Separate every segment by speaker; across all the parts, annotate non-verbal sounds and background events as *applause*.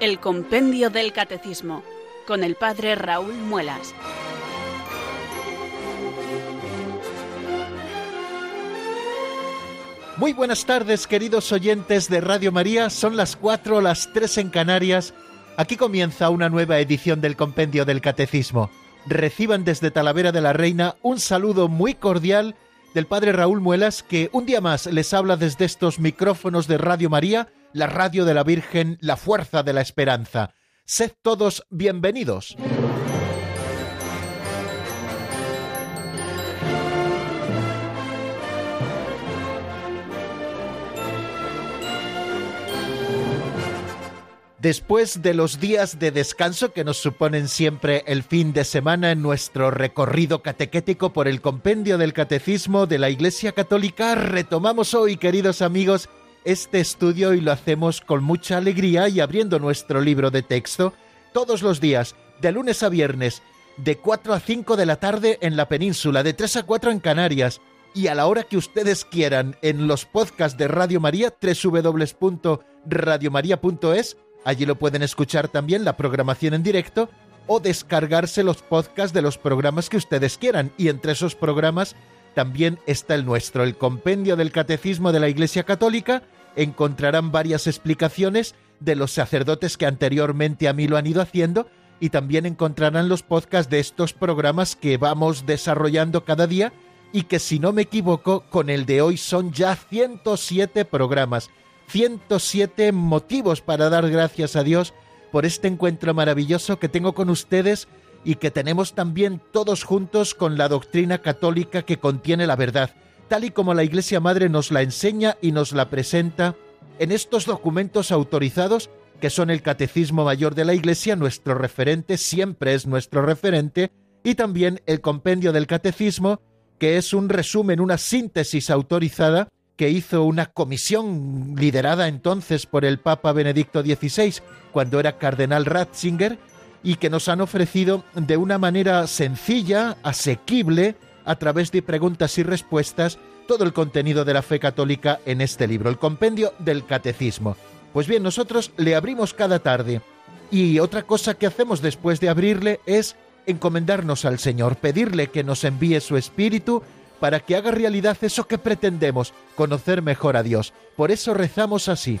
Speaker 1: El Compendio del Catecismo con el Padre Raúl Muelas.
Speaker 2: Muy buenas tardes, queridos oyentes de Radio María. Son las cuatro, las tres en Canarias. Aquí comienza una nueva edición del Compendio del Catecismo. Reciban desde Talavera de la Reina un saludo muy cordial del Padre Raúl Muelas, que un día más les habla desde estos micrófonos de Radio María la radio de la Virgen, la fuerza de la esperanza. Sed todos bienvenidos. Después de los días de descanso que nos suponen siempre el fin de semana en nuestro recorrido catequético por el compendio del Catecismo de la Iglesia Católica, retomamos hoy, queridos amigos, este estudio y lo hacemos con mucha alegría y abriendo nuestro libro de texto todos los días, de lunes a viernes, de 4 a 5 de la tarde en la península, de 3 a 4 en Canarias y a la hora que ustedes quieran en los podcasts de Radio María, www.radiomaria.es. Allí lo pueden escuchar también la programación en directo o descargarse los podcasts de los programas que ustedes quieran. Y entre esos programas también está el nuestro, el Compendio del Catecismo de la Iglesia Católica. Encontrarán varias explicaciones de los sacerdotes que anteriormente a mí lo han ido haciendo. Y también encontrarán los podcasts de estos programas que vamos desarrollando cada día. Y que si no me equivoco con el de hoy son ya 107 programas, 107 motivos para dar gracias a Dios por este encuentro maravilloso que tengo con ustedes y que tenemos también todos juntos con la doctrina católica que contiene la verdad, tal y como la Iglesia Madre nos la enseña y nos la presenta en estos documentos autorizados que son el Catecismo Mayor de la Iglesia, nuestro referente, siempre es nuestro referente, y también el Compendio del Catecismo, que es un resumen, una síntesis autorizada que hizo una comisión liderada entonces por el Papa Benedicto XVI, cuando era cardenal Ratzinger, y que nos han ofrecido de una manera sencilla, asequible, a través de preguntas y respuestas, todo el contenido de la fe católica en este libro, el compendio del catecismo. Pues bien, nosotros le abrimos cada tarde y otra cosa que hacemos después de abrirle es encomendarnos al Señor, pedirle que nos envíe su Espíritu para que haga realidad eso que pretendemos, conocer mejor a Dios. Por eso rezamos así.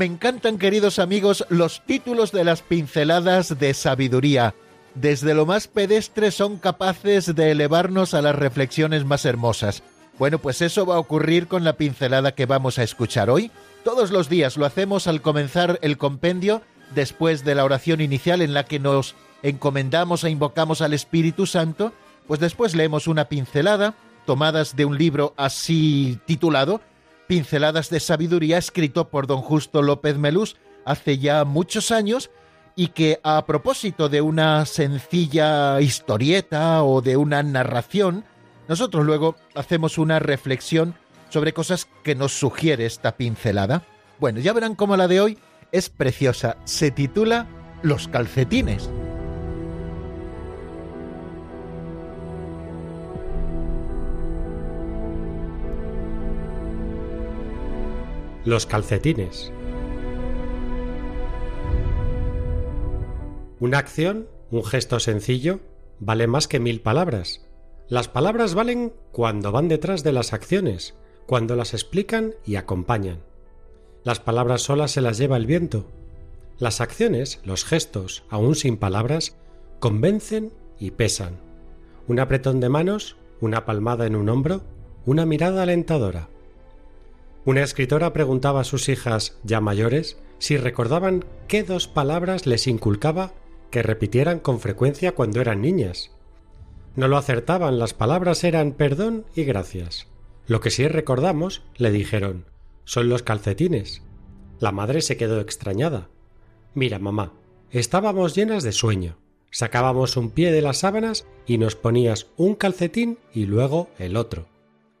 Speaker 2: Me encantan, queridos amigos, los títulos de las pinceladas de sabiduría. Desde lo más pedestre son capaces de elevarnos a las reflexiones más hermosas. Bueno, pues eso va a ocurrir con la pincelada que vamos a escuchar hoy. Todos los días lo hacemos al comenzar el compendio, después de la oración inicial en la que nos encomendamos e invocamos al Espíritu Santo, pues después leemos una pincelada, tomadas de un libro así titulado, Pinceladas de Sabiduría, escrito por don Justo López Melús hace ya muchos años y que a propósito de una sencilla historieta o de una narración, nosotros luego hacemos una reflexión sobre cosas que nos sugiere esta pincelada. Bueno, ya verán cómo la de hoy es preciosa. Se titula Los calcetines.
Speaker 3: Los calcetines. Una acción, un gesto sencillo, vale más que mil palabras. Las palabras valen cuando van detrás de las acciones, cuando las explican y acompañan. Las palabras solas se las lleva el viento. Las acciones, los gestos, aún sin palabras, convencen y pesan. Un apretón de manos, una palmada en un hombro, una mirada alentadora. Una escritora preguntaba a sus hijas, ya mayores, si recordaban qué dos palabras les inculcaba que repitieran con frecuencia cuando eran niñas. No lo acertaban, las palabras eran perdón y gracias. Lo que sí recordamos, le dijeron, son los calcetines. La madre se quedó extrañada. Mira, mamá, estábamos llenas de sueño. Sacábamos un pie de las sábanas y nos ponías un calcetín y luego el otro.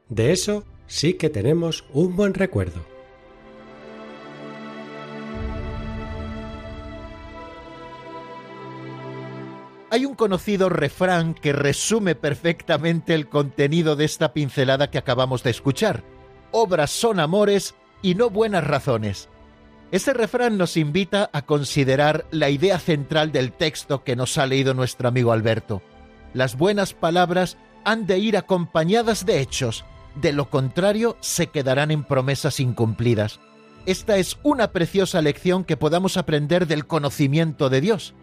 Speaker 3: De eso sí que tenemos un buen recuerdo.
Speaker 2: Hay un conocido refrán que resume perfectamente el contenido de esta pincelada que acabamos de escuchar. Obras son amores y no buenas razones. Ese refrán nos invita a considerar la idea central del texto que nos ha leído nuestro amigo Alberto. Las buenas palabras han de ir acompañadas de hechos, de lo contrario se quedarán en promesas incumplidas. Esta es una preciosa lección que podamos aprender del conocimiento de Dios.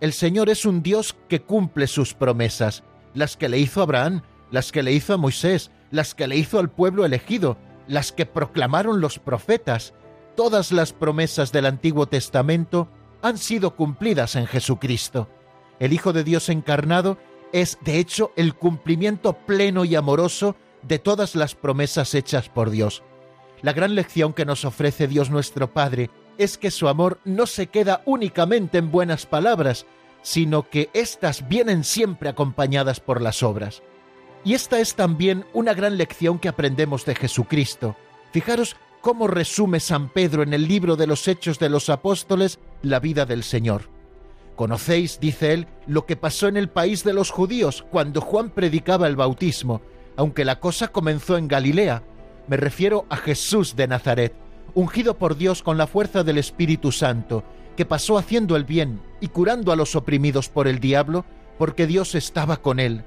Speaker 2: El Señor es un Dios que cumple sus promesas, las que le hizo Abraham, las que le hizo a Moisés, las que le hizo al pueblo elegido, las que proclamaron los profetas. Todas las promesas del Antiguo Testamento han sido cumplidas en Jesucristo. El Hijo de Dios encarnado es, de hecho, el cumplimiento pleno y amoroso de todas las promesas hechas por Dios. La gran lección que nos ofrece Dios nuestro Padre es que su amor no se queda únicamente en buenas palabras, sino que éstas vienen siempre acompañadas por las obras. Y esta es también una gran lección que aprendemos de Jesucristo. Fijaros cómo resume San Pedro en el libro de los Hechos de los Apóstoles la vida del Señor. Conocéis, dice él, lo que pasó en el país de los judíos cuando Juan predicaba el bautismo, aunque la cosa comenzó en Galilea. Me refiero a Jesús de Nazaret ungido por Dios con la fuerza del Espíritu Santo, que pasó haciendo el bien y curando a los oprimidos por el diablo, porque Dios estaba con él.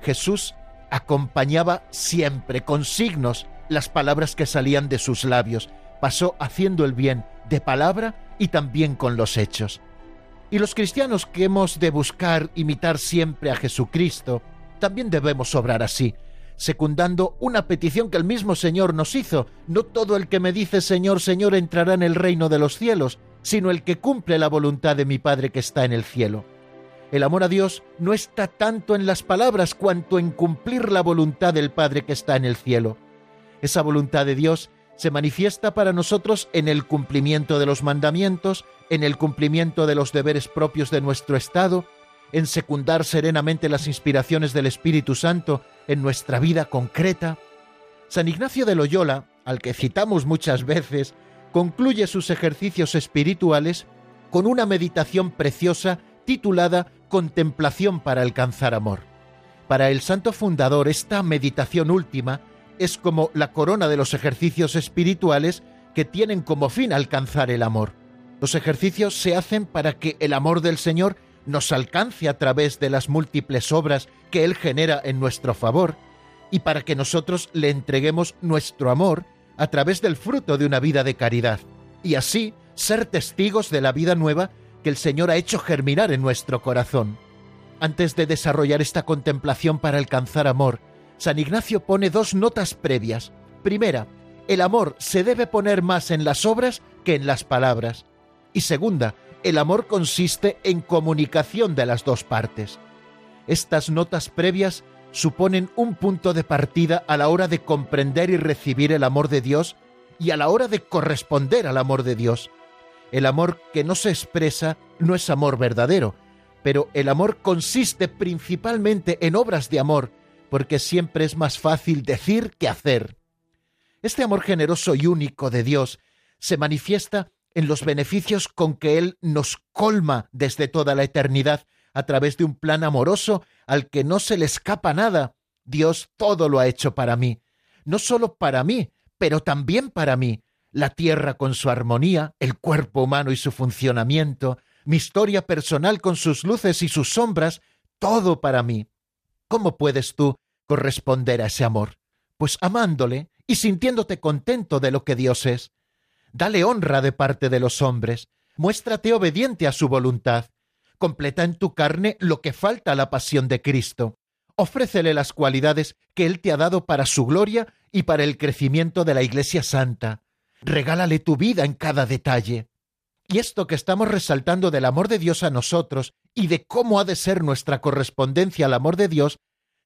Speaker 2: Jesús acompañaba siempre con signos las palabras que salían de sus labios, pasó haciendo el bien de palabra y también con los hechos. Y los cristianos que hemos de buscar imitar siempre a Jesucristo, también debemos obrar así, secundando una petición que el mismo Señor nos hizo. No todo el que me dice Señor, Señor entrará en el reino de los cielos, sino el que cumple la voluntad de mi Padre que está en el cielo. El amor a Dios no está tanto en las palabras cuanto en cumplir la voluntad del Padre que está en el cielo. Esa voluntad de Dios se manifiesta para nosotros en el cumplimiento de los mandamientos, en el cumplimiento de los deberes propios de nuestro Estado, en secundar serenamente las inspiraciones del Espíritu Santo en nuestra vida concreta. San Ignacio de Loyola, al que citamos muchas veces, concluye sus ejercicios espirituales con una meditación preciosa titulada Contemplación para alcanzar amor. Para el santo fundador esta meditación última es como la corona de los ejercicios espirituales que tienen como fin alcanzar el amor. Los ejercicios se hacen para que el amor del Señor nos alcance a través de las múltiples obras que Él genera en nuestro favor, y para que nosotros le entreguemos nuestro amor a través del fruto de una vida de caridad, y así ser testigos de la vida nueva que el Señor ha hecho germinar en nuestro corazón. Antes de desarrollar esta contemplación para alcanzar amor, San Ignacio pone dos notas previas. Primera, el amor se debe poner más en las obras que en las palabras. Y segunda, el amor consiste en comunicación de las dos partes. Estas notas previas suponen un punto de partida a la hora de comprender y recibir el amor de Dios y a la hora de corresponder al amor de Dios. El amor que no se expresa no es amor verdadero, pero el amor consiste principalmente en obras de amor, porque siempre es más fácil decir que hacer. Este amor generoso y único de Dios se manifiesta en los beneficios con que Él nos colma desde toda la eternidad a través de un plan amoroso al que no se le escapa nada. Dios todo lo ha hecho para mí. No solo para mí, pero también para mí. La tierra con su armonía, el cuerpo humano y su funcionamiento, mi historia personal con sus luces y sus sombras, todo para mí. ¿Cómo puedes tú corresponder a ese amor? Pues amándole y sintiéndote contento de lo que Dios es dale honra de parte de los hombres, muéstrate obediente a su voluntad, completa en tu carne lo que falta a la pasión de Cristo, Ofrécele las cualidades que Él te ha dado para su gloria y para el crecimiento de la Iglesia Santa. Regálale tu vida en cada detalle. Y esto que estamos resaltando del amor de Dios a nosotros y de cómo ha de ser nuestra correspondencia al amor de Dios,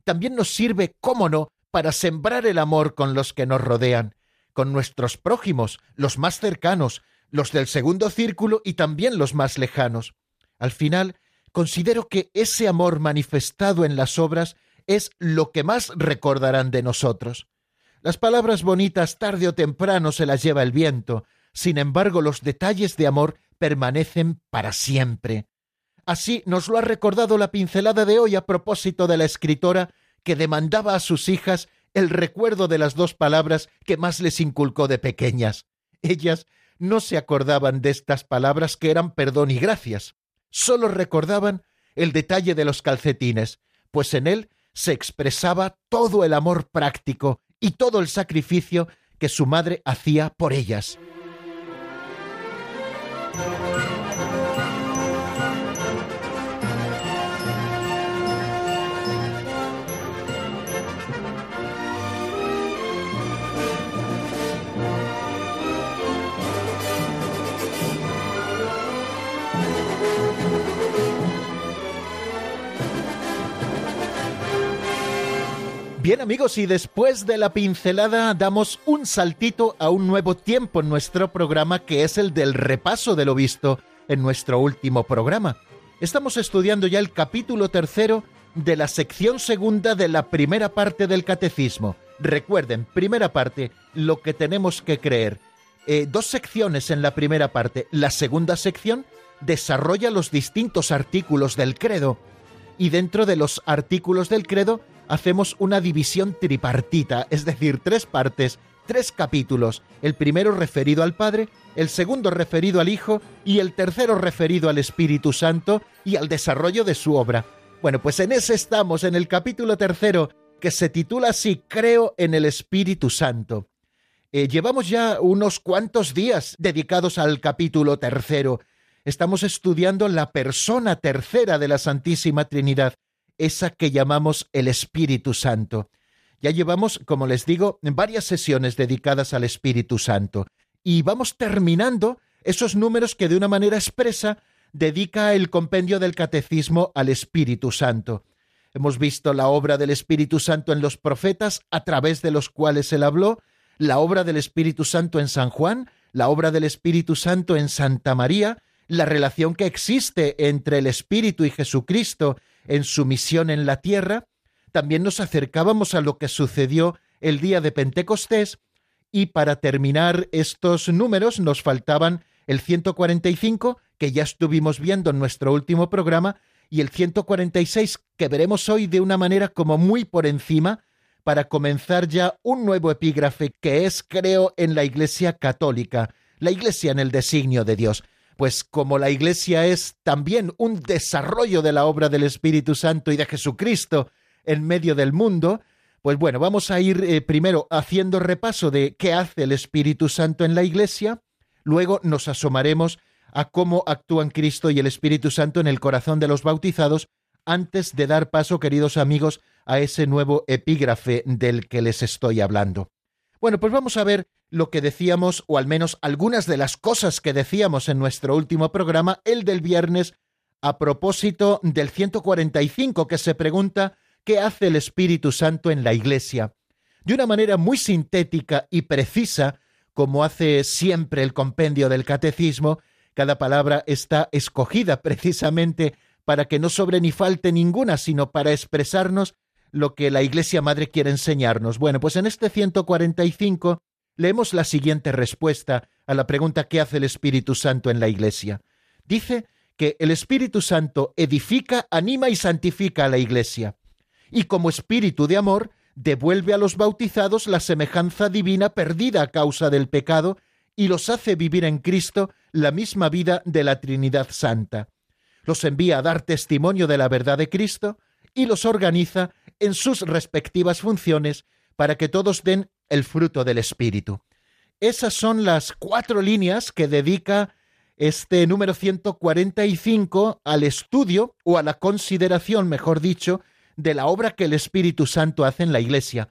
Speaker 2: también nos sirve, cómo no, para sembrar el amor con los que nos rodean, con nuestros prójimos, los más cercanos, los del segundo círculo y también los más lejanos. Al final, considero que ese amor manifestado en las obras es lo que más recordarán de nosotros. Las palabras bonitas tarde o temprano se las lleva el viento, sin embargo los detalles de amor permanecen para siempre. Así nos lo ha recordado la pincelada de hoy a propósito de la escritora que demandaba a sus hijas el recuerdo de las dos palabras que más les inculcó de pequeñas. Ellas no se acordaban de estas palabras que eran perdón y gracias, solo recordaban el detalle de los calcetines, pues en él se expresaba todo el amor práctico y todo el sacrificio que su madre hacía por ellas. Bien amigos, y después de la pincelada damos un saltito a un nuevo tiempo en nuestro programa que es el del repaso de lo visto en nuestro último programa. Estamos estudiando ya el capítulo tercero de la sección segunda de la primera parte del catecismo. Recuerden, primera parte, lo que tenemos que creer. Eh, dos secciones en la primera parte. La segunda sección desarrolla los distintos artículos del credo. Y dentro de los artículos del credo hacemos una división tripartita, es decir, tres partes, tres capítulos, el primero referido al Padre, el segundo referido al Hijo y el tercero referido al Espíritu Santo y al desarrollo de su obra. Bueno, pues en ese estamos, en el capítulo tercero, que se titula así, Creo en el Espíritu Santo. Eh, llevamos ya unos cuantos días dedicados al capítulo tercero. Estamos estudiando la persona tercera de la Santísima Trinidad esa que llamamos el Espíritu Santo. Ya llevamos, como les digo, varias sesiones dedicadas al Espíritu Santo y vamos terminando esos números que de una manera expresa dedica el compendio del Catecismo al Espíritu Santo. Hemos visto la obra del Espíritu Santo en los profetas a través de los cuales él habló, la obra del Espíritu Santo en San Juan, la obra del Espíritu Santo en Santa María, la relación que existe entre el Espíritu y Jesucristo en su misión en la tierra, también nos acercábamos a lo que sucedió el día de Pentecostés y para terminar estos números nos faltaban el 145 que ya estuvimos viendo en nuestro último programa y el 146 que veremos hoy de una manera como muy por encima para comenzar ya un nuevo epígrafe que es creo en la Iglesia católica, la Iglesia en el designio de Dios pues como la Iglesia es también un desarrollo de la obra del Espíritu Santo y de Jesucristo en medio del mundo, pues bueno, vamos a ir eh, primero haciendo repaso de qué hace el Espíritu Santo en la Iglesia, luego nos asomaremos a cómo actúan Cristo y el Espíritu Santo en el corazón de los bautizados, antes de dar paso, queridos amigos, a ese nuevo epígrafe del que les estoy hablando. Bueno, pues vamos a ver lo que decíamos, o al menos algunas de las cosas que decíamos en nuestro último programa, el del viernes, a propósito del 145, que se pregunta ¿qué hace el Espíritu Santo en la Iglesia? De una manera muy sintética y precisa, como hace siempre el compendio del catecismo, cada palabra está escogida precisamente para que no sobre ni falte ninguna, sino para expresarnos lo que la Iglesia Madre quiere enseñarnos. Bueno, pues en este 145 leemos la siguiente respuesta a la pregunta ¿qué hace el Espíritu Santo en la Iglesia? Dice que el Espíritu Santo edifica, anima y santifica a la Iglesia, y como Espíritu de amor, devuelve a los bautizados la semejanza divina perdida a causa del pecado y los hace vivir en Cristo la misma vida de la Trinidad Santa. Los envía a dar testimonio de la verdad de Cristo y los organiza en sus respectivas funciones para que todos den el fruto del Espíritu. Esas son las cuatro líneas que dedica este número 145 al estudio o a la consideración, mejor dicho, de la obra que el Espíritu Santo hace en la Iglesia.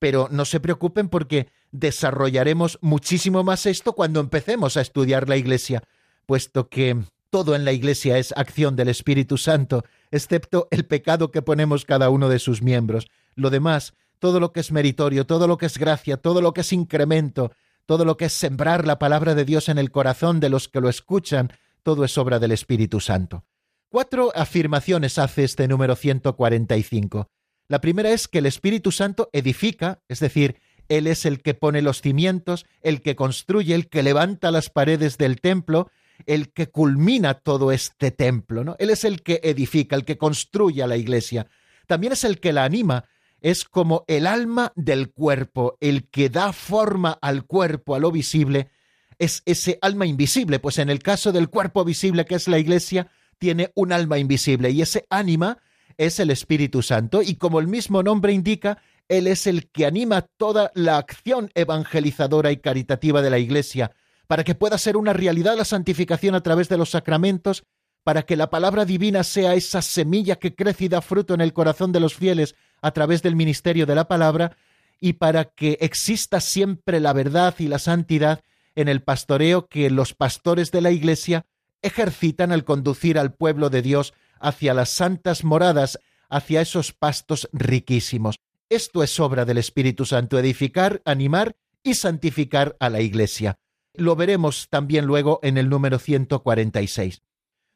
Speaker 2: Pero no se preocupen porque desarrollaremos muchísimo más esto cuando empecemos a estudiar la Iglesia, puesto que todo en la Iglesia es acción del Espíritu Santo, excepto el pecado que ponemos cada uno de sus miembros. Lo demás, todo lo que es meritorio, todo lo que es gracia, todo lo que es incremento, todo lo que es sembrar la palabra de Dios en el corazón de los que lo escuchan, todo es obra del Espíritu Santo. Cuatro afirmaciones hace este número 145. La primera es que el Espíritu Santo edifica, es decir, Él es el que pone los cimientos, el que construye, el que levanta las paredes del templo, el que culmina todo este templo, ¿no? Él es el que edifica, el que construye a la iglesia. También es el que la anima, es como el alma del cuerpo, el que da forma al cuerpo, a lo visible, es ese alma invisible, pues en el caso del cuerpo visible que es la iglesia, tiene un alma invisible y ese ánima es el Espíritu Santo y como el mismo nombre indica, Él es el que anima toda la acción evangelizadora y caritativa de la iglesia, para que pueda ser una realidad la santificación a través de los sacramentos, para que la palabra divina sea esa semilla que crece y da fruto en el corazón de los fieles a través del ministerio de la palabra, y para que exista siempre la verdad y la santidad en el pastoreo que los pastores de la Iglesia ejercitan al conducir al pueblo de Dios hacia las santas moradas, hacia esos pastos riquísimos. Esto es obra del Espíritu Santo, edificar, animar y santificar a la Iglesia. Lo veremos también luego en el número 146.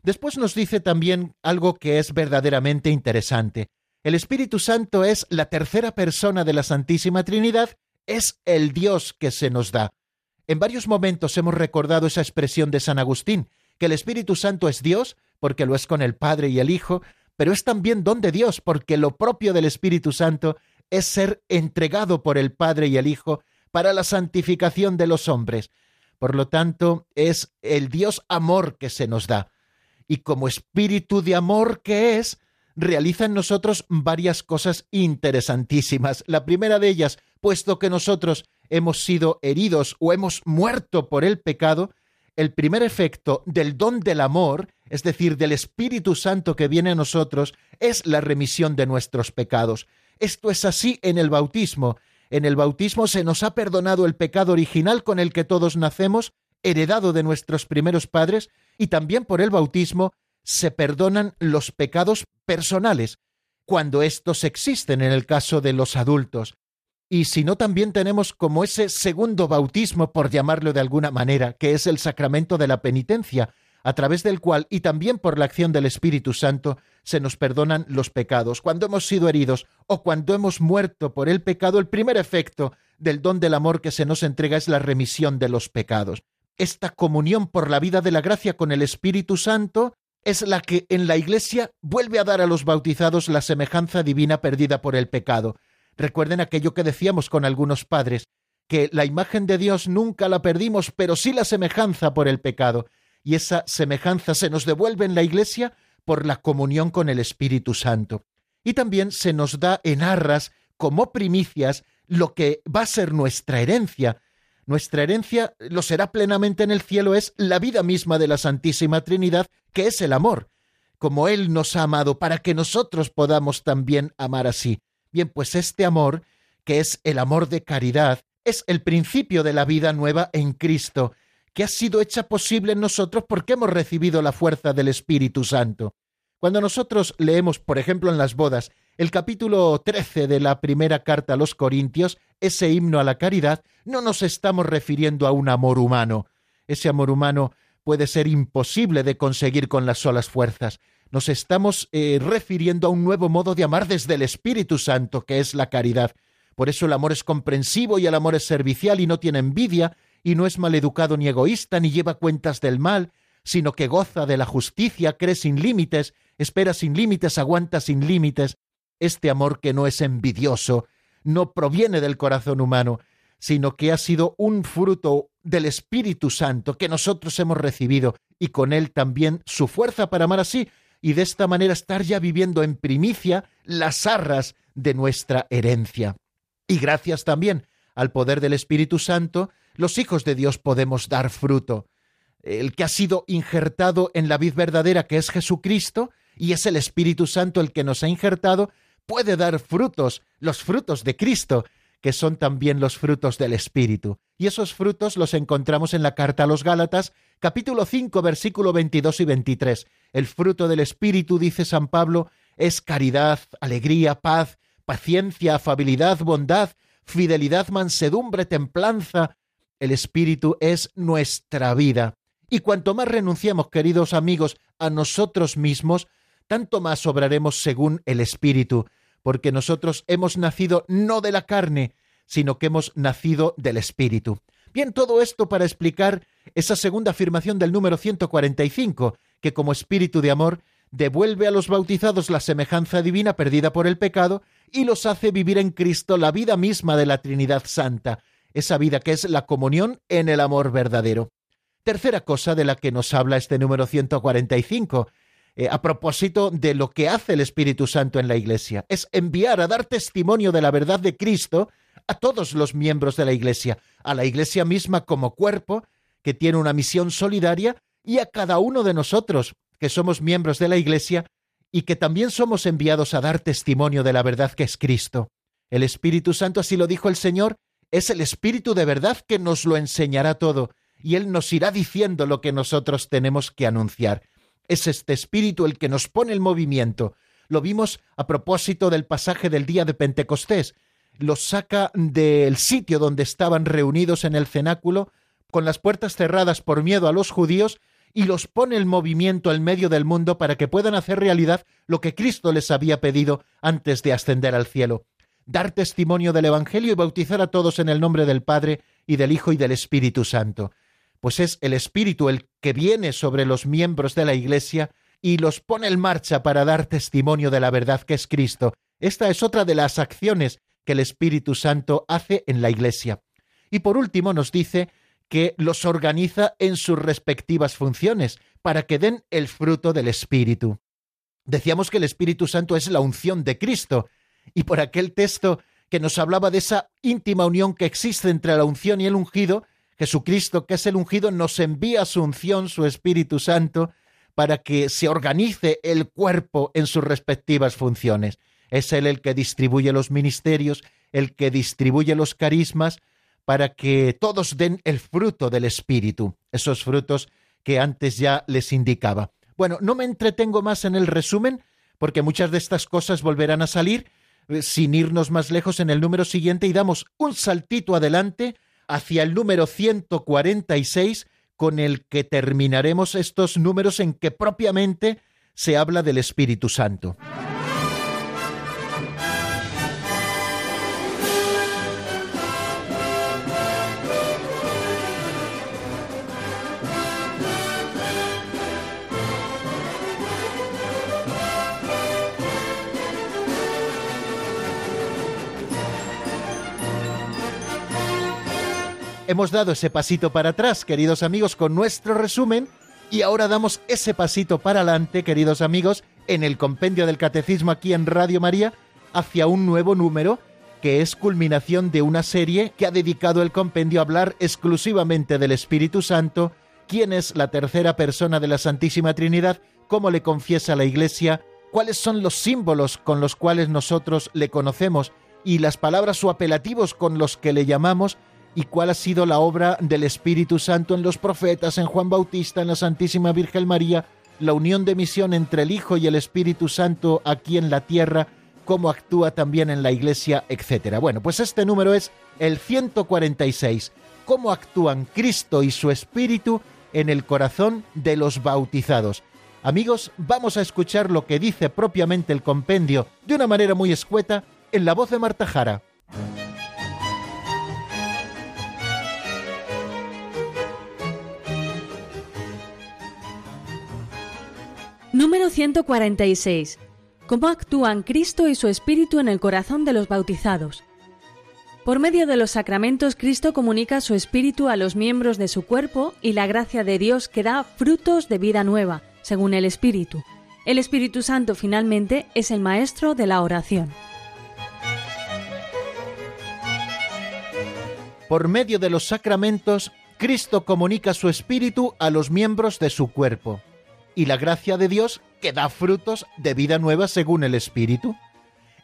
Speaker 2: Después nos dice también algo que es verdaderamente interesante. El Espíritu Santo es la tercera persona de la Santísima Trinidad, es el Dios que se nos da. En varios momentos hemos recordado esa expresión de San Agustín, que el Espíritu Santo es Dios, porque lo es con el Padre y el Hijo, pero es también don de Dios, porque lo propio del Espíritu Santo es ser entregado por el Padre y el Hijo para la santificación de los hombres. Por lo tanto, es el Dios amor que se nos da. Y como espíritu de amor que es, realiza en nosotros varias cosas interesantísimas. La primera de ellas, puesto que nosotros hemos sido heridos o hemos muerto por el pecado, el primer efecto del don del amor, es decir, del Espíritu Santo que viene a nosotros, es la remisión de nuestros pecados. Esto es así en el bautismo, en el bautismo se nos ha perdonado el pecado original con el que todos nacemos, heredado de nuestros primeros padres, y también por el bautismo se perdonan los pecados personales, cuando estos existen en el caso de los adultos. Y si no, también tenemos como ese segundo bautismo, por llamarlo de alguna manera, que es el sacramento de la penitencia, a través del cual, y también por la acción del Espíritu Santo, se nos perdonan los pecados. Cuando hemos sido heridos o cuando hemos muerto por el pecado, el primer efecto del don del amor que se nos entrega es la remisión de los pecados. Esta comunión por la vida de la gracia con el Espíritu Santo es la que en la Iglesia vuelve a dar a los bautizados la semejanza divina perdida por el pecado. Recuerden aquello que decíamos con algunos padres, que la imagen de Dios nunca la perdimos, pero sí la semejanza por el pecado y esa semejanza se nos devuelve en la Iglesia por la comunión con el Espíritu Santo. Y también se nos da en arras como primicias lo que va a ser nuestra herencia. Nuestra herencia lo será plenamente en el cielo, es la vida misma de la Santísima Trinidad, que es el amor, como Él nos ha amado, para que nosotros podamos también amar así. Bien, pues este amor, que es el amor de caridad, es el principio de la vida nueva en Cristo, que ha sido hecha posible en nosotros porque hemos recibido la fuerza del Espíritu Santo. Cuando nosotros leemos, por ejemplo, en las bodas, el capítulo 13 de la primera carta a los Corintios, ese himno a la caridad, no nos estamos refiriendo a un amor humano. Ese amor humano puede ser imposible de conseguir con las solas fuerzas. Nos estamos eh, refiriendo a un nuevo modo de amar desde el Espíritu Santo, que es la caridad. Por eso el amor es comprensivo y el amor es servicial y no tiene envidia, y no es maleducado ni egoísta, ni lleva cuentas del mal, sino que goza de la justicia, cree sin límites, espera sin límites, aguanta sin límites. Este amor que no es envidioso, no proviene del corazón humano, sino que ha sido un fruto del Espíritu Santo que nosotros hemos recibido y con él también su fuerza para amar así y de esta manera estar ya viviendo en primicia las arras de nuestra herencia. Y gracias también al poder del Espíritu Santo, los hijos de Dios podemos dar fruto. El que ha sido injertado en la vid verdadera, que es Jesucristo, y es el Espíritu Santo el que nos ha injertado, puede dar frutos, los frutos de Cristo, que son también los frutos del Espíritu. Y esos frutos los encontramos en la carta a los Gálatas, capítulo 5, versículo 22 y 23. El fruto del Espíritu, dice San Pablo, es caridad, alegría, paz, paciencia, afabilidad, bondad, fidelidad, mansedumbre, templanza. El Espíritu es nuestra vida. Y cuanto más renunciamos, queridos amigos, a nosotros mismos, tanto más obraremos según el Espíritu, porque nosotros hemos nacido no de la carne, sino que hemos nacido del Espíritu. Bien, todo esto para explicar esa segunda afirmación del número 145, que como Espíritu de amor devuelve a los bautizados la semejanza divina perdida por el pecado y los hace vivir en Cristo la vida misma de la Trinidad Santa, esa vida que es la comunión en el amor verdadero. Tercera cosa de la que nos habla este número 145, eh, a propósito de lo que hace el Espíritu Santo en la Iglesia, es enviar a dar testimonio de la verdad de Cristo a todos los miembros de la Iglesia, a la Iglesia misma como cuerpo, que tiene una misión solidaria, y a cada uno de nosotros, que somos miembros de la Iglesia, y que también somos enviados a dar testimonio de la verdad que es Cristo. El Espíritu Santo, así lo dijo el Señor, es el Espíritu de verdad que nos lo enseñará todo, y Él nos irá diciendo lo que nosotros tenemos que anunciar. Es este Espíritu el que nos pone el movimiento. Lo vimos a propósito del pasaje del día de Pentecostés. Los saca del sitio donde estaban reunidos en el cenáculo, con las puertas cerradas por miedo a los judíos, y los pone el movimiento en medio del mundo para que puedan hacer realidad lo que Cristo les había pedido antes de ascender al cielo, dar testimonio del Evangelio y bautizar a todos en el nombre del Padre y del Hijo y del Espíritu Santo. Pues es el Espíritu el que viene sobre los miembros de la Iglesia y los pone en marcha para dar testimonio de la verdad que es Cristo. Esta es otra de las acciones que el Espíritu Santo hace en la Iglesia. Y por último nos dice que los organiza en sus respectivas funciones para que den el fruto del Espíritu. Decíamos que el Espíritu Santo es la unción de Cristo, y por aquel texto que nos hablaba de esa íntima unión que existe entre la unción y el ungido, Jesucristo, que es el ungido, nos envía su unción, su Espíritu Santo, para que se organice el cuerpo en sus respectivas funciones. Es Él el que distribuye los ministerios, el que distribuye los carismas, para que todos den el fruto del Espíritu, esos frutos que antes ya les indicaba. Bueno, no me entretengo más en el resumen, porque muchas de estas cosas volverán a salir, sin irnos más lejos en el número siguiente y damos un saltito adelante hacia el número 146 con el que terminaremos estos números en que propiamente se habla del Espíritu Santo. Hemos dado ese pasito para atrás, queridos amigos, con nuestro resumen y ahora damos ese pasito para adelante, queridos amigos, en el compendio del catecismo aquí en Radio María, hacia un nuevo número que es culminación de una serie que ha dedicado el compendio a hablar exclusivamente del Espíritu Santo, quién es la tercera persona de la Santísima Trinidad, cómo le confiesa la Iglesia, cuáles son los símbolos con los cuales nosotros le conocemos y las palabras o apelativos con los que le llamamos y cuál ha sido la obra del Espíritu Santo en los profetas, en Juan Bautista, en la Santísima Virgen María, la unión de misión entre el Hijo y el Espíritu Santo aquí en la tierra, cómo actúa también en la Iglesia, etc. Bueno, pues este número es el 146, cómo actúan Cristo y su Espíritu en el corazón de los bautizados. Amigos, vamos a escuchar lo que dice propiamente el compendio de una manera muy escueta en la voz de Marta Jara.
Speaker 4: 146. ¿Cómo actúan Cristo y su Espíritu en el corazón de los bautizados? Por medio de los sacramentos, Cristo comunica su Espíritu a los miembros de su cuerpo y la gracia de Dios que da frutos de vida nueva, según el Espíritu. El Espíritu Santo finalmente es el Maestro de la oración.
Speaker 2: Por medio de los sacramentos, Cristo comunica su Espíritu a los miembros de su cuerpo y la gracia de Dios que da frutos de vida nueva según el Espíritu.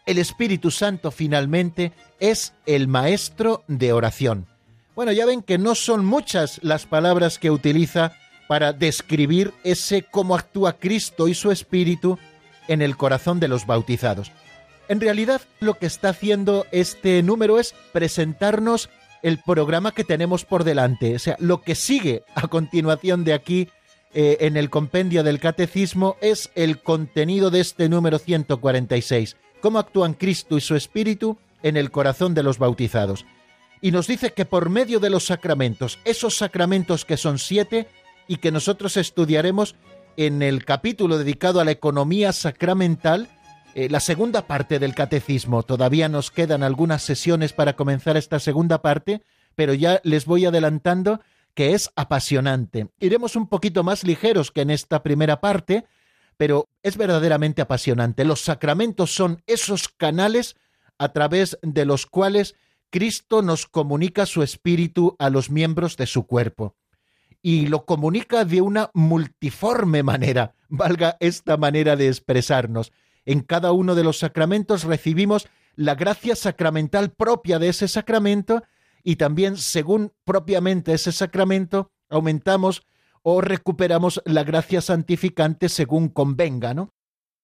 Speaker 2: el Espíritu Santo finalmente es el maestro de oración. Bueno, ya ven que no son muchas las palabras que utiliza para describir ese cómo actúa Cristo y su Espíritu en el corazón de los bautizados. En realidad lo que está haciendo este número es presentarnos el programa que tenemos por delante, o sea, lo que sigue a continuación de aquí eh, en el compendio del catecismo es el contenido de este número 146, cómo actúan Cristo y su Espíritu en el corazón de los bautizados. Y nos dice que por medio de los sacramentos, esos sacramentos que son siete y que nosotros estudiaremos en el capítulo dedicado a la economía sacramental, eh, la segunda parte del catecismo. Todavía nos quedan algunas sesiones para comenzar esta segunda parte, pero ya les voy adelantando que es apasionante. Iremos un poquito más ligeros que en esta primera parte, pero es verdaderamente apasionante. Los sacramentos son esos canales a través de los cuales Cristo nos comunica su espíritu a los miembros de su cuerpo. Y lo comunica de una multiforme manera, *laughs* valga esta manera de expresarnos. En cada uno de los sacramentos recibimos la gracia sacramental propia de ese sacramento y también según propiamente ese sacramento aumentamos o recuperamos la gracia santificante según convenga, ¿no?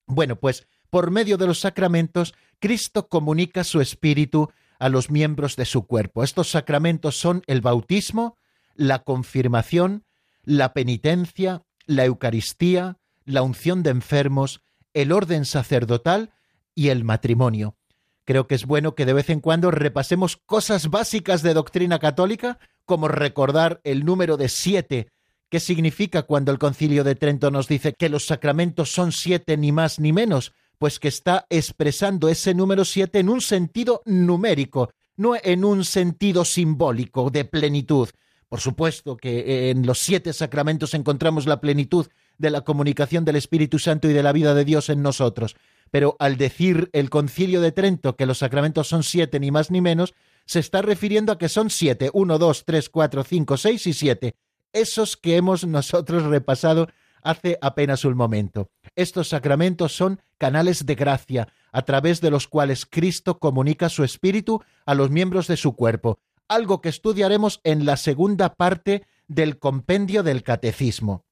Speaker 2: Bueno, pues por medio de los sacramentos Cristo comunica su espíritu a los miembros de su cuerpo. Estos sacramentos son el bautismo, la confirmación, la penitencia, la Eucaristía, la unción de enfermos, el orden sacerdotal y el matrimonio. Creo que es bueno que de vez en cuando repasemos cosas básicas de doctrina católica, como recordar el número de siete, qué significa cuando el concilio de Trento nos dice que los sacramentos son siete ni más ni menos, pues que está expresando ese número siete en un sentido numérico, no en un sentido simbólico de plenitud. Por supuesto que en los siete sacramentos encontramos la plenitud de la comunicación del Espíritu Santo y de la vida de Dios en nosotros. Pero al decir el concilio de Trento que los sacramentos son siete, ni más ni menos, se está refiriendo a que son siete, uno, dos, tres, cuatro, cinco, seis y siete, esos que hemos *laughs* nosotros repasado hace apenas un momento. Estos sacramentos son canales de gracia, a través de los cuales Cristo comunica su espíritu a los miembros de su cuerpo, algo que estudiaremos en la segunda parte del compendio del catecismo.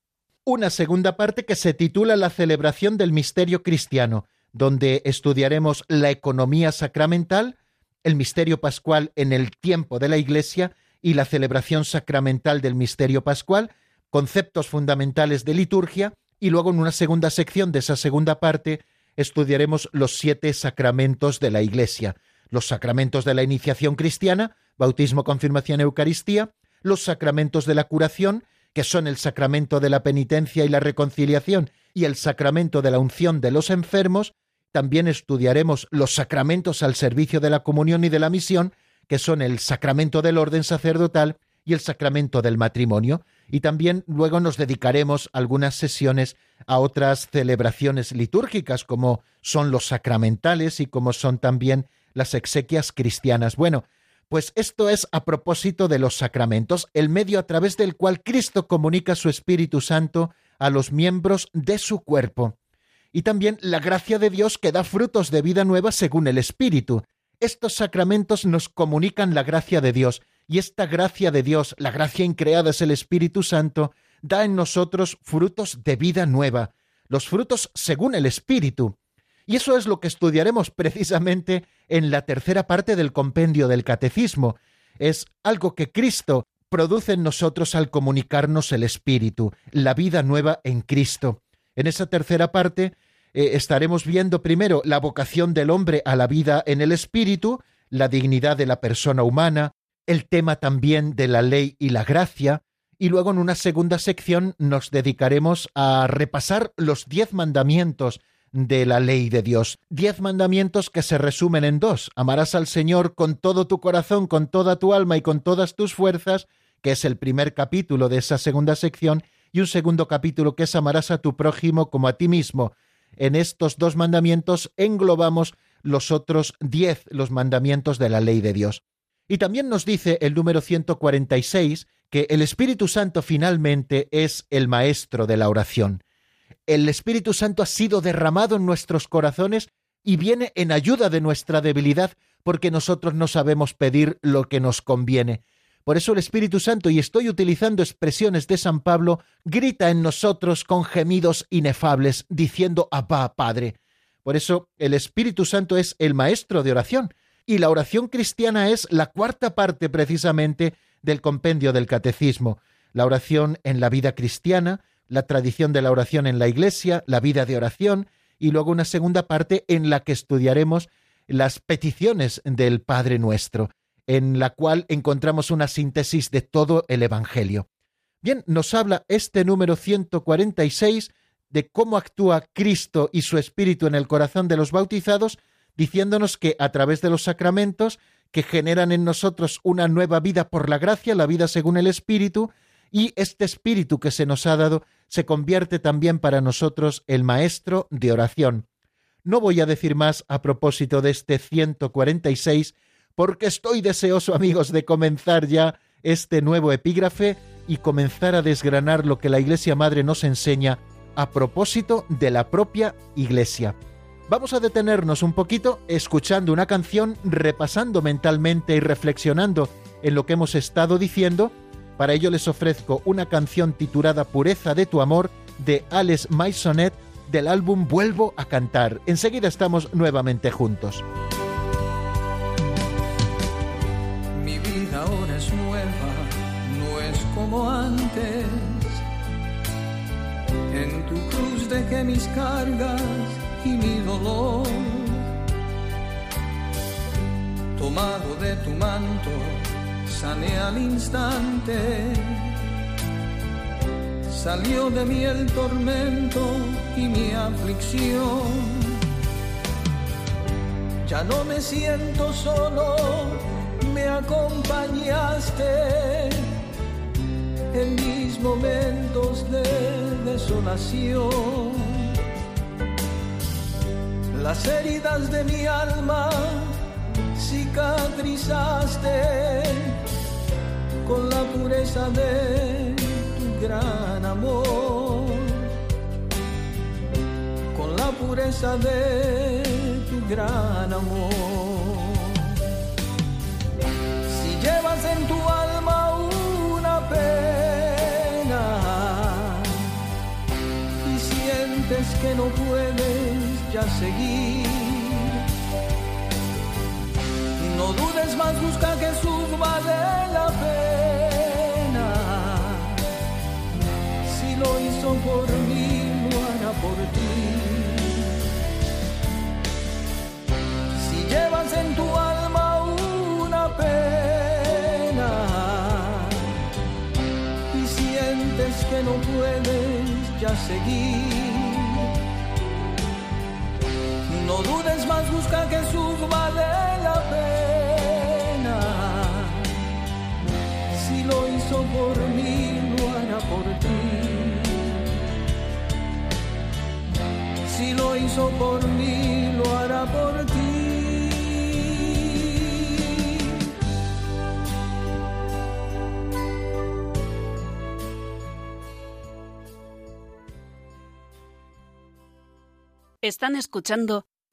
Speaker 2: Una segunda parte que se titula La celebración del misterio cristiano, donde estudiaremos la economía sacramental, el misterio pascual en el tiempo de la Iglesia y la celebración sacramental del misterio pascual, conceptos fundamentales de liturgia, y luego en una segunda sección de esa segunda parte estudiaremos los siete sacramentos de la Iglesia, los sacramentos de la iniciación cristiana, bautismo, confirmación, Eucaristía, los sacramentos de la curación, que son el sacramento de la penitencia y la reconciliación y el sacramento de la unción de los enfermos, también estudiaremos los sacramentos al servicio de la comunión y de la misión, que son el sacramento del orden sacerdotal y el sacramento del matrimonio, y también luego nos dedicaremos algunas sesiones a otras celebraciones litúrgicas, como son los sacramentales y como son también las exequias cristianas. Bueno, pues esto es a propósito de los sacramentos, el medio a través del cual Cristo comunica su Espíritu Santo a los miembros de su cuerpo. Y también la gracia de Dios que da frutos de vida nueva según el Espíritu. Estos sacramentos nos comunican la gracia de Dios, y esta gracia de Dios, la gracia increada es el Espíritu Santo, da en nosotros frutos de vida nueva, los frutos según el Espíritu. Y eso es lo que estudiaremos precisamente en la tercera parte del compendio del Catecismo. Es algo que Cristo produce en nosotros al comunicarnos el Espíritu, la vida nueva en Cristo. En esa tercera parte eh, estaremos viendo primero la vocación del hombre a la vida en el Espíritu, la dignidad de la persona humana, el tema también de la ley y la gracia, y luego en una segunda sección nos dedicaremos a repasar los diez mandamientos de la ley de Dios. Diez mandamientos que se resumen en dos. Amarás al Señor con todo tu corazón, con toda tu alma y con todas tus fuerzas, que es el primer capítulo de esa segunda sección, y un segundo capítulo que es amarás a tu prójimo como a ti mismo. En estos dos mandamientos englobamos los otros diez, los mandamientos de la ley de Dios. Y también nos dice el número 146 que el Espíritu Santo finalmente es el maestro de la oración el Espíritu Santo ha sido derramado en nuestros corazones y viene en ayuda de nuestra debilidad porque nosotros no sabemos pedir lo que nos conviene. Por eso el Espíritu Santo, y estoy utilizando expresiones de San Pablo, grita en nosotros con gemidos inefables, diciendo Abba, Padre. Por eso el Espíritu Santo es el maestro de oración, y la oración cristiana es la cuarta parte precisamente del compendio del catecismo. La oración en la vida cristiana, la tradición de la oración en la Iglesia, la vida de oración, y luego una segunda parte en la que estudiaremos las peticiones del Padre nuestro en la cual encontramos una síntesis de todo el Evangelio. Bien, nos habla este número 146 de cómo actúa Cristo y su Espíritu en el corazón de los bautizados, diciéndonos que a través de los sacramentos, que generan en nosotros una nueva vida por la gracia, la vida según el Espíritu, y este Espíritu que se nos ha dado se convierte también para nosotros el Maestro de oración. No voy a decir más a propósito de este 146, porque estoy deseoso, amigos, de comenzar ya este nuevo epígrafe y comenzar a desgranar lo que la Iglesia Madre nos enseña a propósito de la propia Iglesia. Vamos a detenernos un poquito escuchando una canción, repasando mentalmente y reflexionando en lo que hemos estado diciendo. Para ello les ofrezco una canción titulada Pureza de tu amor de Alex Maisonet del álbum Vuelvo a cantar. Enseguida estamos nuevamente juntos.
Speaker 5: Como antes. En tu cruz dejé mis cargas y mi dolor. Tomado de tu manto, sané al instante. Salió de mí el tormento y mi aflicción. Ya no me siento solo, me acompañaste en mis momentos de desolación. Las heridas de mi alma cicatrizaste con la pureza de tu gran amor, con la pureza de tu gran amor. Si llevas en tu alma una pena, que no puedes ya seguir. No dudes más, busca que vale la pena. Si lo hizo por mí, lo hará por ti. Si llevas en tu alma una pena y sientes que no puedes ya seguir no dudes más, busca que Jesús, vale la pena. Si lo hizo por mí, lo hará por ti. Si lo hizo por mí, lo hará por ti.
Speaker 1: Están escuchando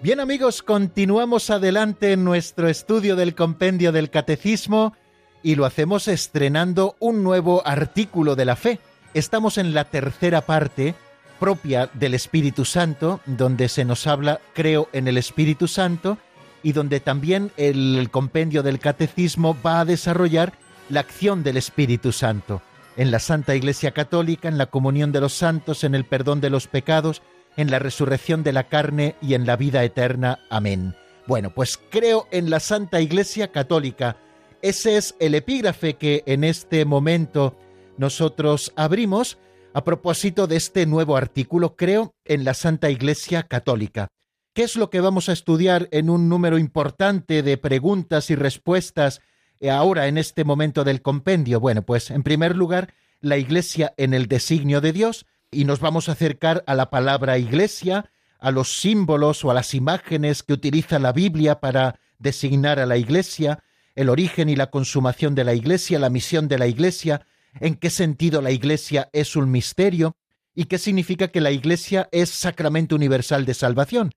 Speaker 2: Bien amigos, continuamos adelante en nuestro estudio del compendio del catecismo y lo hacemos estrenando un nuevo artículo de la fe. Estamos en la tercera parte propia del Espíritu Santo, donde se nos habla, creo, en el Espíritu Santo y donde también el compendio del catecismo va a desarrollar la acción del Espíritu Santo en la Santa Iglesia Católica, en la comunión de los santos, en el perdón de los pecados, en la resurrección de la carne y en la vida eterna. Amén. Bueno, pues creo en la Santa Iglesia Católica. Ese es el epígrafe que en este momento nosotros abrimos a propósito de este nuevo artículo, creo en la Santa Iglesia Católica. ¿Qué es lo que vamos a estudiar en un número importante de preguntas y respuestas ahora en este momento del compendio? Bueno, pues en primer lugar, la iglesia en el designio de Dios, y nos vamos a acercar a la palabra iglesia, a los símbolos o a las imágenes que utiliza la Biblia para designar a la iglesia, el origen y la consumación de la iglesia, la misión de la iglesia, en qué sentido la iglesia es un misterio y qué significa que la iglesia es sacramento universal de salvación.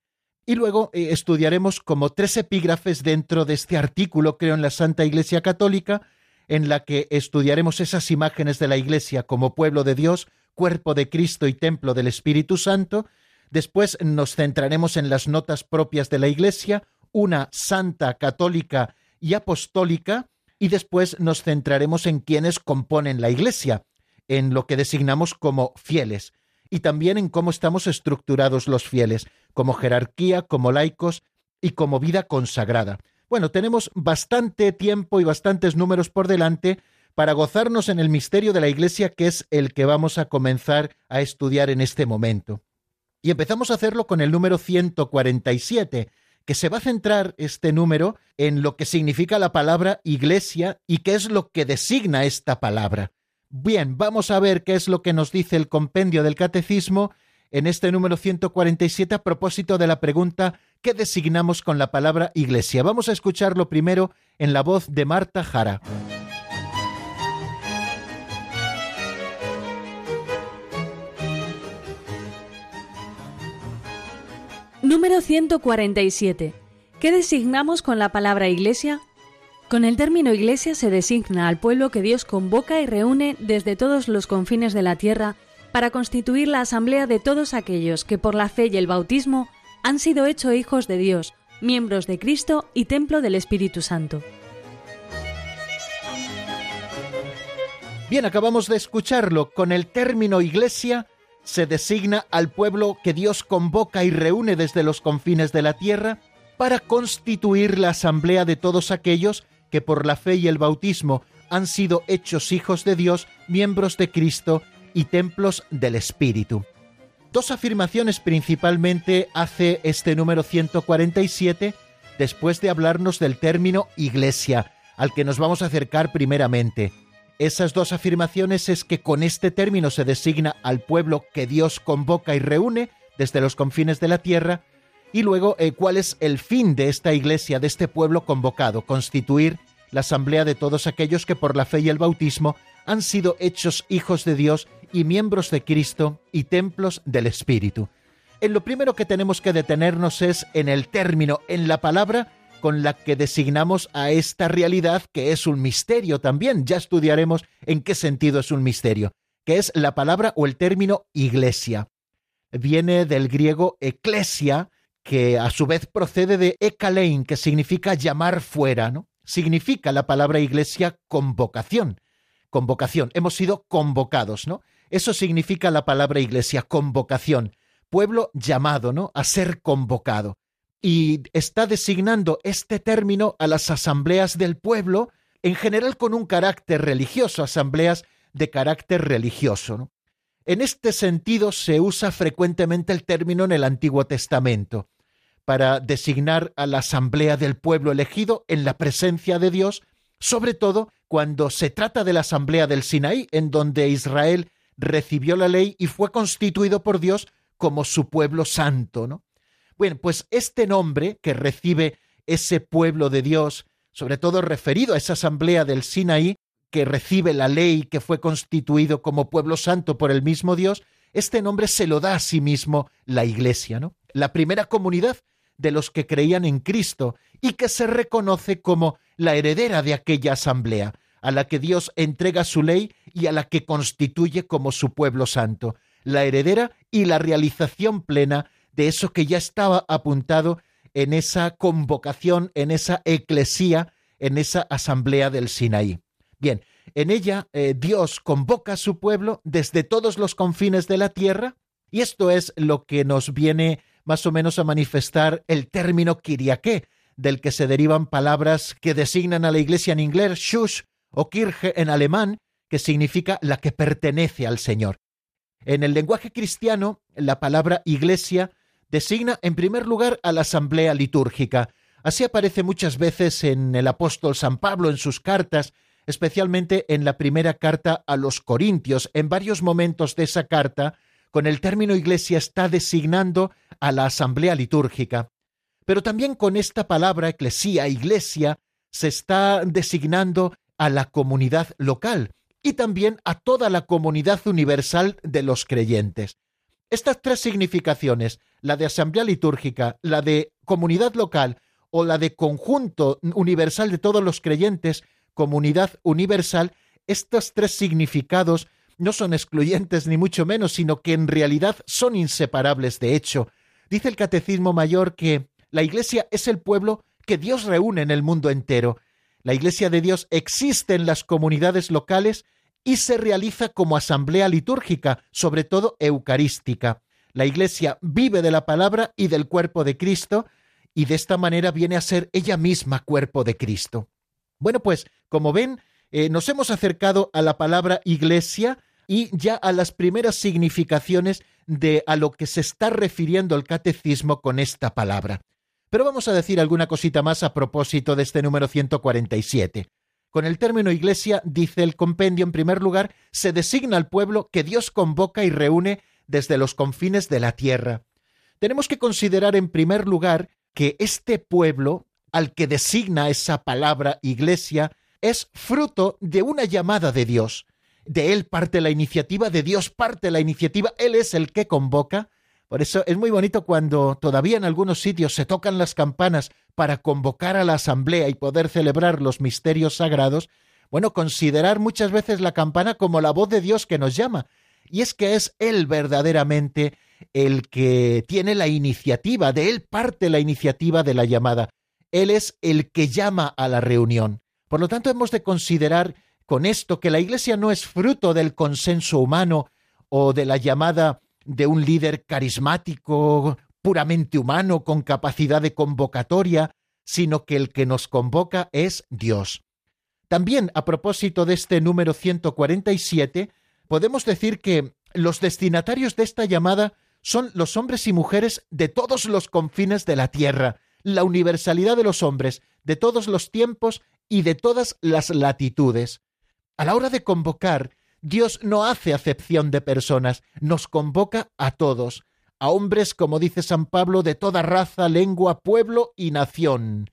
Speaker 2: Y luego eh, estudiaremos como tres epígrafes dentro de este artículo, creo, en la Santa Iglesia Católica, en la que estudiaremos esas imágenes de la Iglesia como pueblo de Dios, cuerpo de Cristo y templo del Espíritu Santo. Después nos centraremos en las notas propias de la Iglesia, una santa, católica y apostólica, y después nos centraremos en quienes componen la Iglesia, en lo que designamos como fieles, y también en cómo estamos estructurados los fieles, como jerarquía, como laicos y como vida consagrada. Bueno, tenemos bastante tiempo y bastantes números por delante para gozarnos en el misterio de la Iglesia, que es el que vamos a comenzar a estudiar en este momento. Y empezamos a hacerlo con el número 147, que se va a centrar este número en lo que significa la palabra Iglesia y qué es lo que designa esta palabra. Bien, vamos a ver qué es lo que nos dice el compendio del catecismo en este número 147 a propósito de la pregunta ¿qué designamos con la palabra iglesia? Vamos a escucharlo primero en la voz de Marta Jara.
Speaker 4: Número 147. ¿Qué designamos con la palabra iglesia? Con el término iglesia se designa al pueblo que Dios convoca y reúne desde todos los confines de la tierra para constituir la asamblea de todos aquellos que por la fe y el bautismo han sido hechos hijos de Dios, miembros de Cristo y templo del Espíritu Santo.
Speaker 2: Bien, acabamos de escucharlo. Con el término iglesia se designa al pueblo que Dios convoca y reúne desde los confines de la tierra para constituir la asamblea de todos aquellos que por la fe y el bautismo han sido hechos hijos de Dios, miembros de Cristo y templos del Espíritu. Dos afirmaciones principalmente hace este número 147 después de hablarnos del término iglesia, al que nos vamos a acercar primeramente. Esas dos afirmaciones es que con este término se designa al pueblo que Dios convoca y reúne desde los confines de la tierra, y luego eh, cuál es el fin de esta iglesia, de este pueblo convocado, constituir la asamblea de todos aquellos que por la fe y el bautismo han sido hechos hijos de Dios y miembros de Cristo y templos del Espíritu. En lo primero que tenemos que detenernos es en el término, en la palabra con la que designamos a esta realidad que es un misterio también. Ya estudiaremos en qué sentido es un misterio, que es la palabra o el término iglesia. Viene del griego eclesia, que a su vez procede de ekalein, que significa llamar fuera, ¿no? Significa la palabra iglesia convocación. Convocación. Hemos sido convocados, ¿no? Eso significa la palabra iglesia, convocación. Pueblo llamado, ¿no? A ser convocado y está designando este término a las asambleas del pueblo, en general con un carácter religioso, asambleas de carácter religioso. En este sentido se usa frecuentemente el término en el Antiguo Testamento para designar a la asamblea del pueblo elegido en la presencia de Dios, sobre todo cuando se trata de la asamblea del Sinaí, en donde Israel recibió la ley y fue constituido por Dios como su pueblo santo, ¿no? Bueno, pues este nombre que recibe ese pueblo de Dios, sobre todo referido a esa asamblea del Sinaí, que recibe la ley que fue constituido como pueblo santo por el mismo Dios, este nombre se lo da a sí mismo la Iglesia, ¿no? La primera comunidad de los que creían en Cristo y que se reconoce como la heredera de aquella asamblea, a la que Dios entrega su ley y a la que constituye como su pueblo santo, la heredera y la realización plena de eso que ya estaba apuntado en esa convocación, en esa eclesía, en esa asamblea del Sinaí. Bien, en ella eh, Dios convoca a su pueblo desde todos los confines de la tierra, y esto es lo que nos viene más o menos a manifestar el término kiriaké, del que se derivan palabras que designan a la iglesia en inglés, shush o kirche en alemán, que significa la que pertenece al Señor. En el lenguaje cristiano, la palabra iglesia designa en primer lugar a la asamblea litúrgica, Así aparece muchas veces en el apóstol San Pablo en sus cartas, especialmente en la primera carta a los Corintios. En varios momentos de esa carta, con el término iglesia está designando a la asamblea litúrgica. Pero también con esta palabra eclesía, iglesia, se está designando a la comunidad local y también a toda la comunidad universal de los creyentes. Estas tres significaciones, la de asamblea litúrgica, la de comunidad local o la de conjunto universal de todos los creyentes, comunidad universal, estos tres significados no son excluyentes ni mucho menos, sino que en realidad son inseparables de hecho. Dice el Catecismo Mayor que la Iglesia es el pueblo que Dios reúne en el mundo entero. La Iglesia de Dios existe en las comunidades locales y se realiza como asamblea litúrgica, sobre todo eucarística. La Iglesia vive de la palabra y del cuerpo de Cristo, y de esta manera viene a ser ella misma cuerpo de Cristo. Bueno, pues, como ven, eh, nos hemos acercado a la palabra iglesia y ya a las primeras significaciones de a lo que se está refiriendo el catecismo con esta palabra. Pero vamos a decir alguna cosita más a propósito de este número 147. Con el término iglesia, dice el compendio, en primer lugar, se designa al pueblo que Dios convoca y reúne desde los confines de la tierra. Tenemos que considerar en primer lugar que este pueblo, al que designa esa palabra iglesia, es fruto de una llamada de Dios. De Él parte la iniciativa, de Dios parte la iniciativa, Él es el que convoca. Por eso es muy bonito cuando todavía en algunos sitios se tocan las campanas para convocar a la asamblea y poder celebrar los misterios sagrados, bueno, considerar muchas veces la campana como la voz de Dios que nos llama. Y es que es Él verdaderamente el que tiene la iniciativa, de Él parte la iniciativa de la llamada. Él es el que llama a la reunión. Por lo tanto, hemos de considerar con esto que la Iglesia no es fruto del consenso humano o de la llamada de un líder carismático puramente humano con capacidad de convocatoria, sino que el que nos convoca es Dios. También, a propósito de este número 147, podemos decir que los destinatarios de esta llamada son los hombres y mujeres de todos los confines de la tierra, la universalidad de los hombres, de todos los tiempos y de todas las latitudes. A la hora de convocar, Dios no hace acepción de personas, nos convoca a todos, a hombres, como dice San Pablo, de toda raza, lengua, pueblo y nación.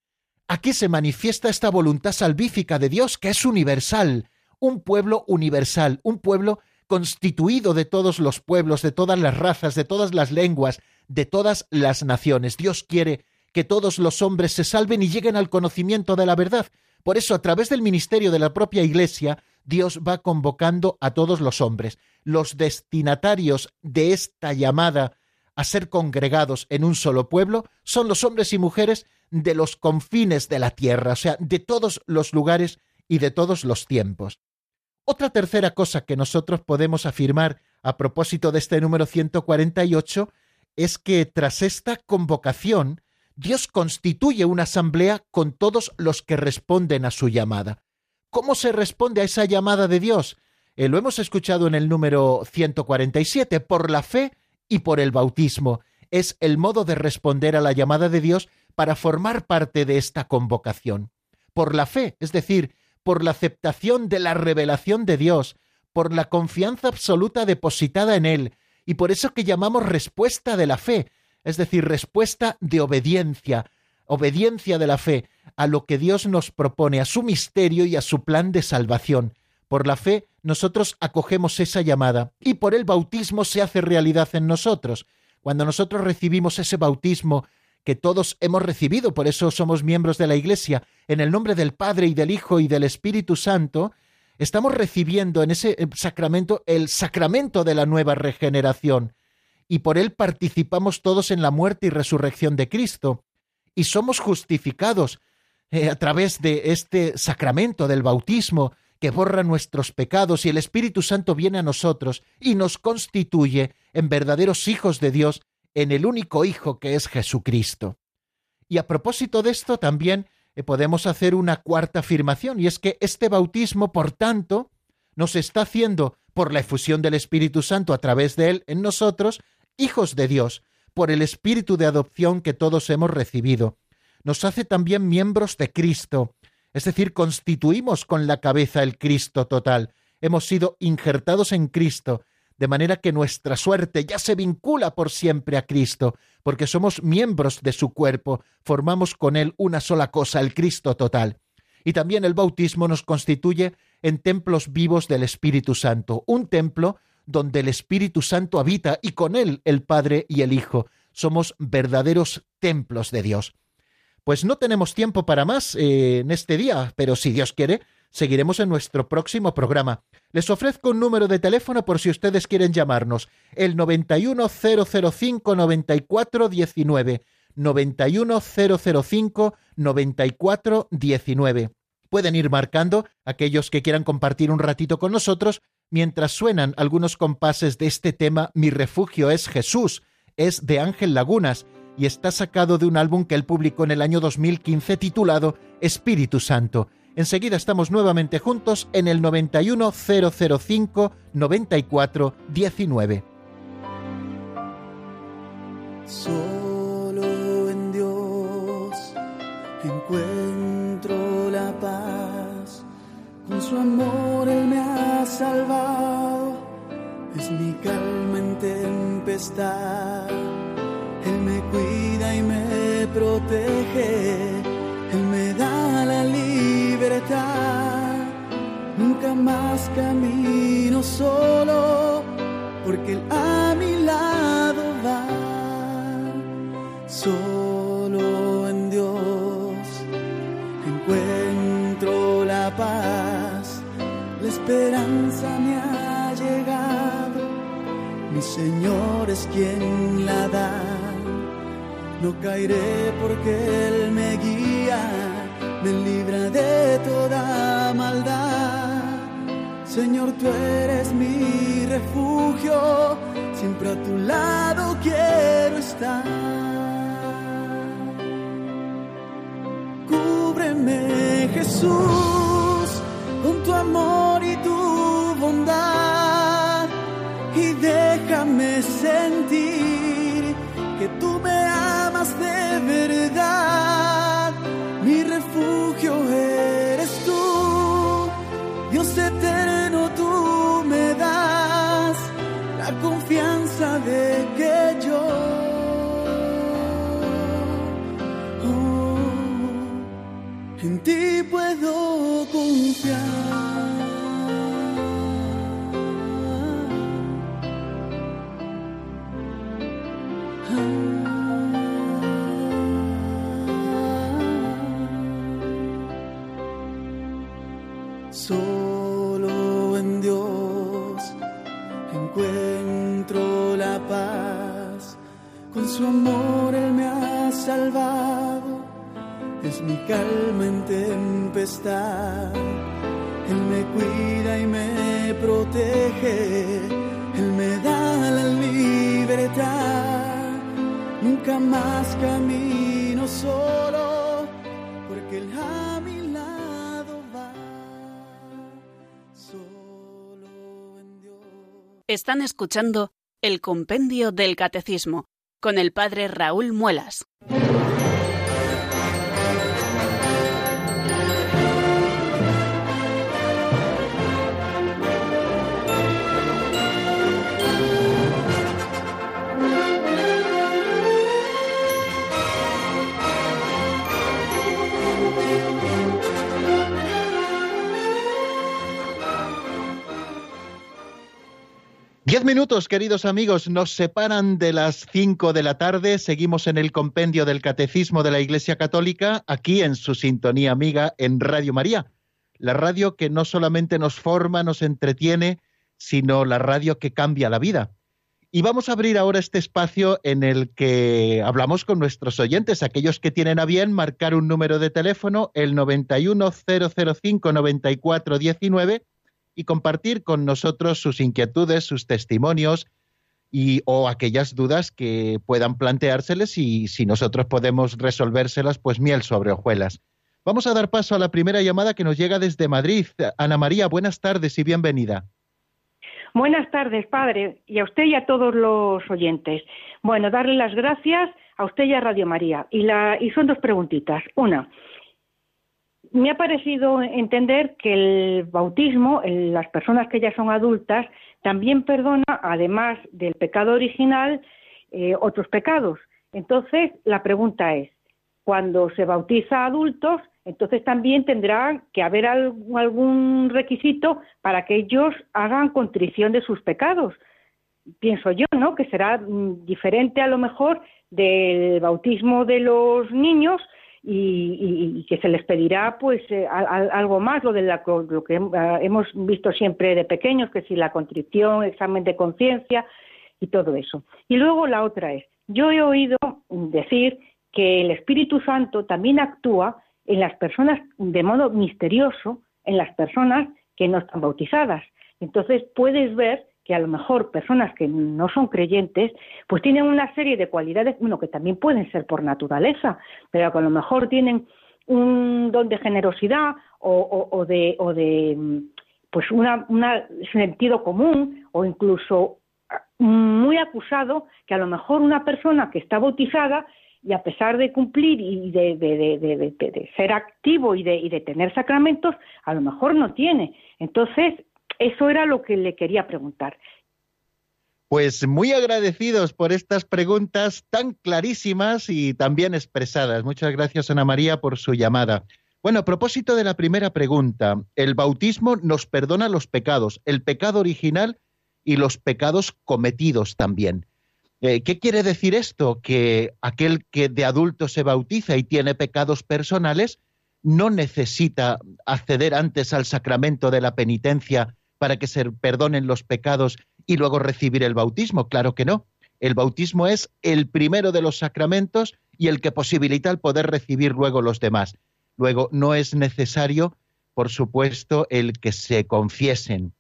Speaker 2: Aquí se manifiesta esta voluntad salvífica de Dios que es universal, un pueblo universal, un pueblo constituido de todos los pueblos, de todas las razas, de todas las lenguas, de todas las naciones. Dios quiere que todos los hombres se salven y lleguen al conocimiento de la verdad. Por eso, a través del ministerio de la propia Iglesia, Dios va convocando a todos los hombres. Los destinatarios de esta llamada a ser congregados en un solo pueblo son los hombres y mujeres de los confines de la tierra, o sea, de todos los lugares y de todos los tiempos. Otra tercera cosa que nosotros podemos afirmar a propósito de este número 148 es que tras esta convocación, Dios constituye una asamblea con todos los que responden a su llamada. ¿Cómo se responde a esa llamada de Dios? Eh, lo hemos escuchado en el número 147, por la fe y por el bautismo. Es el modo de responder a la llamada de Dios para formar parte de esta convocación. Por la fe, es decir, por la aceptación de la revelación de Dios, por la confianza absoluta depositada en Él, y por eso que llamamos respuesta de la fe, es decir, respuesta de obediencia, obediencia de la fe a lo que Dios nos propone, a su misterio y a su plan de salvación. Por la fe nosotros acogemos esa llamada y por el bautismo se hace realidad en nosotros. Cuando nosotros recibimos ese bautismo que todos hemos recibido, por eso somos miembros de la Iglesia, en el nombre del Padre y del Hijo y del Espíritu Santo, estamos recibiendo en ese eh, sacramento el sacramento de la nueva regeneración, y por él participamos todos en la muerte y resurrección de Cristo, y somos justificados eh, a través de este sacramento del bautismo, que borra nuestros pecados y el Espíritu Santo viene a nosotros y nos constituye en verdaderos hijos de Dios, en el único Hijo que es Jesucristo. Y a propósito de esto también eh, podemos hacer una cuarta afirmación, y es que este bautismo, por tanto, nos está haciendo, por la efusión del Espíritu Santo a través de él en nosotros, hijos de Dios, por el Espíritu de adopción que todos hemos recibido nos hace también miembros de Cristo, es decir, constituimos con la cabeza el Cristo total. Hemos sido injertados en Cristo, de manera que nuestra suerte ya se vincula por siempre a Cristo, porque somos miembros de su cuerpo, formamos con Él una sola cosa, el Cristo total. Y también el bautismo nos constituye en templos vivos del Espíritu Santo, un templo donde el Espíritu Santo habita y con él el Padre y el Hijo. Somos verdaderos templos de Dios. Pues no tenemos tiempo para más eh, en este día, pero si Dios quiere, seguiremos en nuestro próximo programa. Les ofrezco un número de teléfono por si ustedes quieren llamarnos, el 91005-9419, 91005-9419. Pueden ir marcando aquellos que quieran compartir un ratito con nosotros mientras suenan algunos compases de este tema Mi refugio es Jesús, es de Ángel Lagunas y está sacado de un álbum que él publicó en el año 2015 titulado Espíritu Santo. Enseguida estamos nuevamente juntos en el 91005 94 19.
Speaker 6: Solo en Dios encuentro la paz, con su amor Él me ha salvado, es mi calma en tempestad, Él me cuida y me protege, Él me da la libertad, nunca más camino solo, porque Él a mi lado va. Solo en Dios encuentro la paz, esperanza me ha llegado, mi Señor es quien la da, no caeré porque Él me guía, me libra de toda maldad. Señor, tú eres mi refugio, siempre a tu lado quiero estar. Cúbreme, Jesús, con tu amor déjame sentir que tú me amas de su amor Él me ha salvado, es mi calma en tempestad, Él me cuida y me protege, Él me da la libertad, nunca más camino solo, porque Él a mi lado va.
Speaker 1: Están escuchando el Compendio del Catecismo con el Padre Raúl Muelas.
Speaker 2: Diez minutos, queridos amigos, nos separan de las cinco de la tarde. Seguimos en el compendio del Catecismo de la Iglesia Católica, aquí en su sintonía amiga en Radio María, la radio que no solamente nos forma, nos entretiene, sino la radio que cambia la vida. Y vamos a abrir ahora este espacio en el que hablamos con nuestros oyentes, aquellos que tienen a bien marcar un número de teléfono, el 910059419 y compartir con nosotros sus inquietudes, sus testimonios y o aquellas dudas que puedan planteárseles y si nosotros podemos resolvérselas, pues miel sobre hojuelas. Vamos a dar paso a la primera llamada que nos llega desde Madrid. Ana María, buenas tardes y bienvenida.
Speaker 7: Buenas tardes, padre, y a usted y a todos los oyentes. Bueno, darle las gracias a usted y a Radio María. Y, la, y son dos preguntitas. Una, me ha parecido entender que el bautismo, en las personas que ya son adultas, también perdona, además del pecado original, eh, otros pecados. Entonces, la pregunta es, cuando se bautiza a adultos, entonces también tendrá que haber algún requisito para que ellos hagan contrición de sus pecados. Pienso yo, ¿no? Que será mm, diferente a lo mejor del bautismo de los niños y, que se les pedirá pues eh, algo más, lo de lo que ah, hemos visto siempre de pequeños, que si la contrición, examen de conciencia y todo eso. Y luego la otra es, yo he oído decir que el Espíritu Santo también actúa en las personas de modo misterioso, en las personas que no están bautizadas. Entonces puedes ver que a lo mejor personas que no son creyentes, pues tienen una serie de cualidades, bueno, que también pueden ser por naturaleza, pero que a lo mejor tienen un don de generosidad o, de, o de pues una, sentido común o incluso muy acusado que a lo mejor una persona que está bautizada y a pesar de cumplir y de, de, ser activo y, y de, tener sacramentos, a lo mejor no tiene. Entonces, eso era lo que le quería preguntar.
Speaker 2: Pues muy agradecidos por estas preguntas tan clarísimas y tan bien expresadas. Muchas gracias, Ana María, por su llamada. Bueno, a propósito de la primera pregunta, el bautismo nos perdona los pecados, el pecado original y los pecados cometidos también. Eh, ¿Qué quiere decir esto? Que aquel que de adulto se bautiza y tiene pecados personales no necesita acceder antes al sacramento de la penitencia para que se perdonen los pecados y luego recibir el bautismo. Claro que no. El bautismo es el primero de los sacramentos y el que posibilita el poder recibir luego los demás. Luego, no es necesario, por supuesto, el que se confiesen.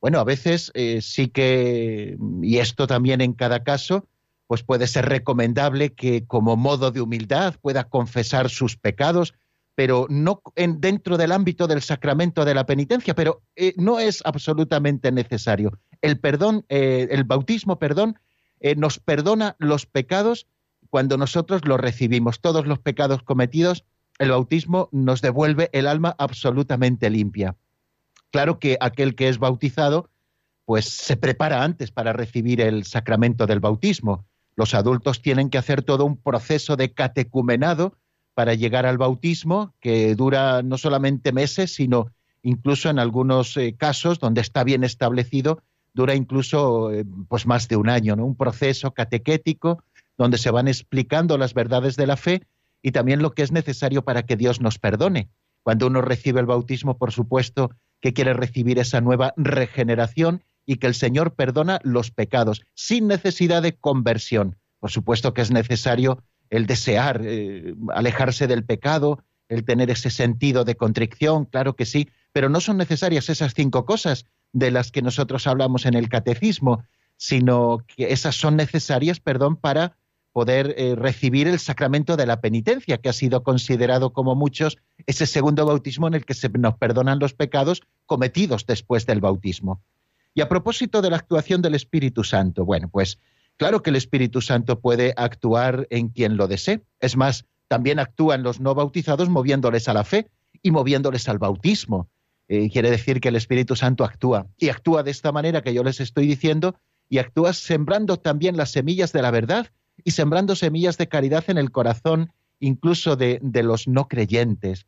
Speaker 2: Bueno, a veces eh, sí que, y esto también en cada caso, pues puede ser recomendable que como modo de humildad pueda confesar sus pecados, pero no en, dentro del ámbito del sacramento de la penitencia, pero eh, no es absolutamente necesario. El perdón, eh, el bautismo, perdón, eh, nos perdona los pecados cuando nosotros los recibimos. Todos los pecados cometidos, el bautismo nos devuelve el alma absolutamente limpia. Claro que aquel que es bautizado, pues se prepara antes para recibir el sacramento del bautismo. Los adultos tienen que hacer todo un proceso de catecumenado, para llegar al bautismo, que dura no solamente meses, sino incluso en algunos eh, casos donde está bien establecido, dura incluso eh, pues más de un año, ¿no? Un proceso catequético donde se van explicando las verdades de la fe y también lo que es necesario para que Dios nos perdone. Cuando uno recibe el bautismo, por supuesto, que quiere recibir esa nueva regeneración y que el Señor perdona los pecados sin necesidad de conversión. Por supuesto que es necesario el desear eh, alejarse del pecado, el tener ese sentido de contrición, claro que sí, pero no son necesarias esas cinco cosas de las que nosotros hablamos en el catecismo, sino que esas son necesarias, perdón, para poder eh, recibir el sacramento de la penitencia, que ha sido considerado como muchos ese segundo bautismo en el que se nos perdonan los pecados cometidos después del bautismo. Y a propósito de la actuación del Espíritu Santo, bueno, pues Claro que el Espíritu Santo puede actuar en quien lo desee. Es más, también actúan los no bautizados moviéndoles a la fe y moviéndoles al bautismo. Eh, quiere decir que el Espíritu Santo actúa. Y actúa de esta manera que yo les estoy diciendo, y actúa sembrando también las semillas de la verdad y sembrando semillas de caridad en el corazón incluso de, de los no creyentes.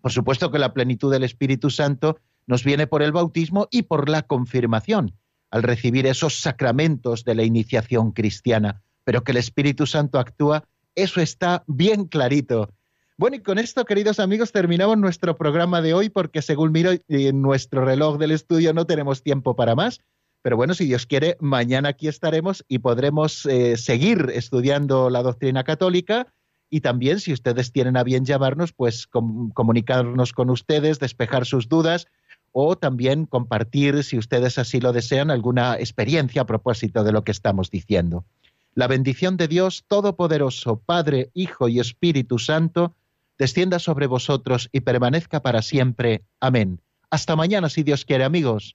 Speaker 2: Por supuesto que la plenitud del Espíritu Santo nos viene por el bautismo y por la confirmación al recibir esos sacramentos de la iniciación cristiana, pero que el Espíritu Santo actúa, eso está bien clarito. Bueno, y con esto, queridos amigos, terminamos nuestro programa de hoy porque según miro en nuestro reloj del estudio no tenemos tiempo para más. Pero bueno, si Dios quiere, mañana aquí estaremos y podremos eh, seguir estudiando la doctrina católica y también, si ustedes tienen a bien llamarnos, pues comunicarnos con ustedes, despejar sus dudas o también compartir, si ustedes así lo desean, alguna experiencia a propósito de lo que estamos diciendo. La bendición de Dios Todopoderoso, Padre, Hijo y Espíritu Santo, descienda sobre vosotros y permanezca para siempre. Amén. Hasta mañana, si Dios quiere, amigos.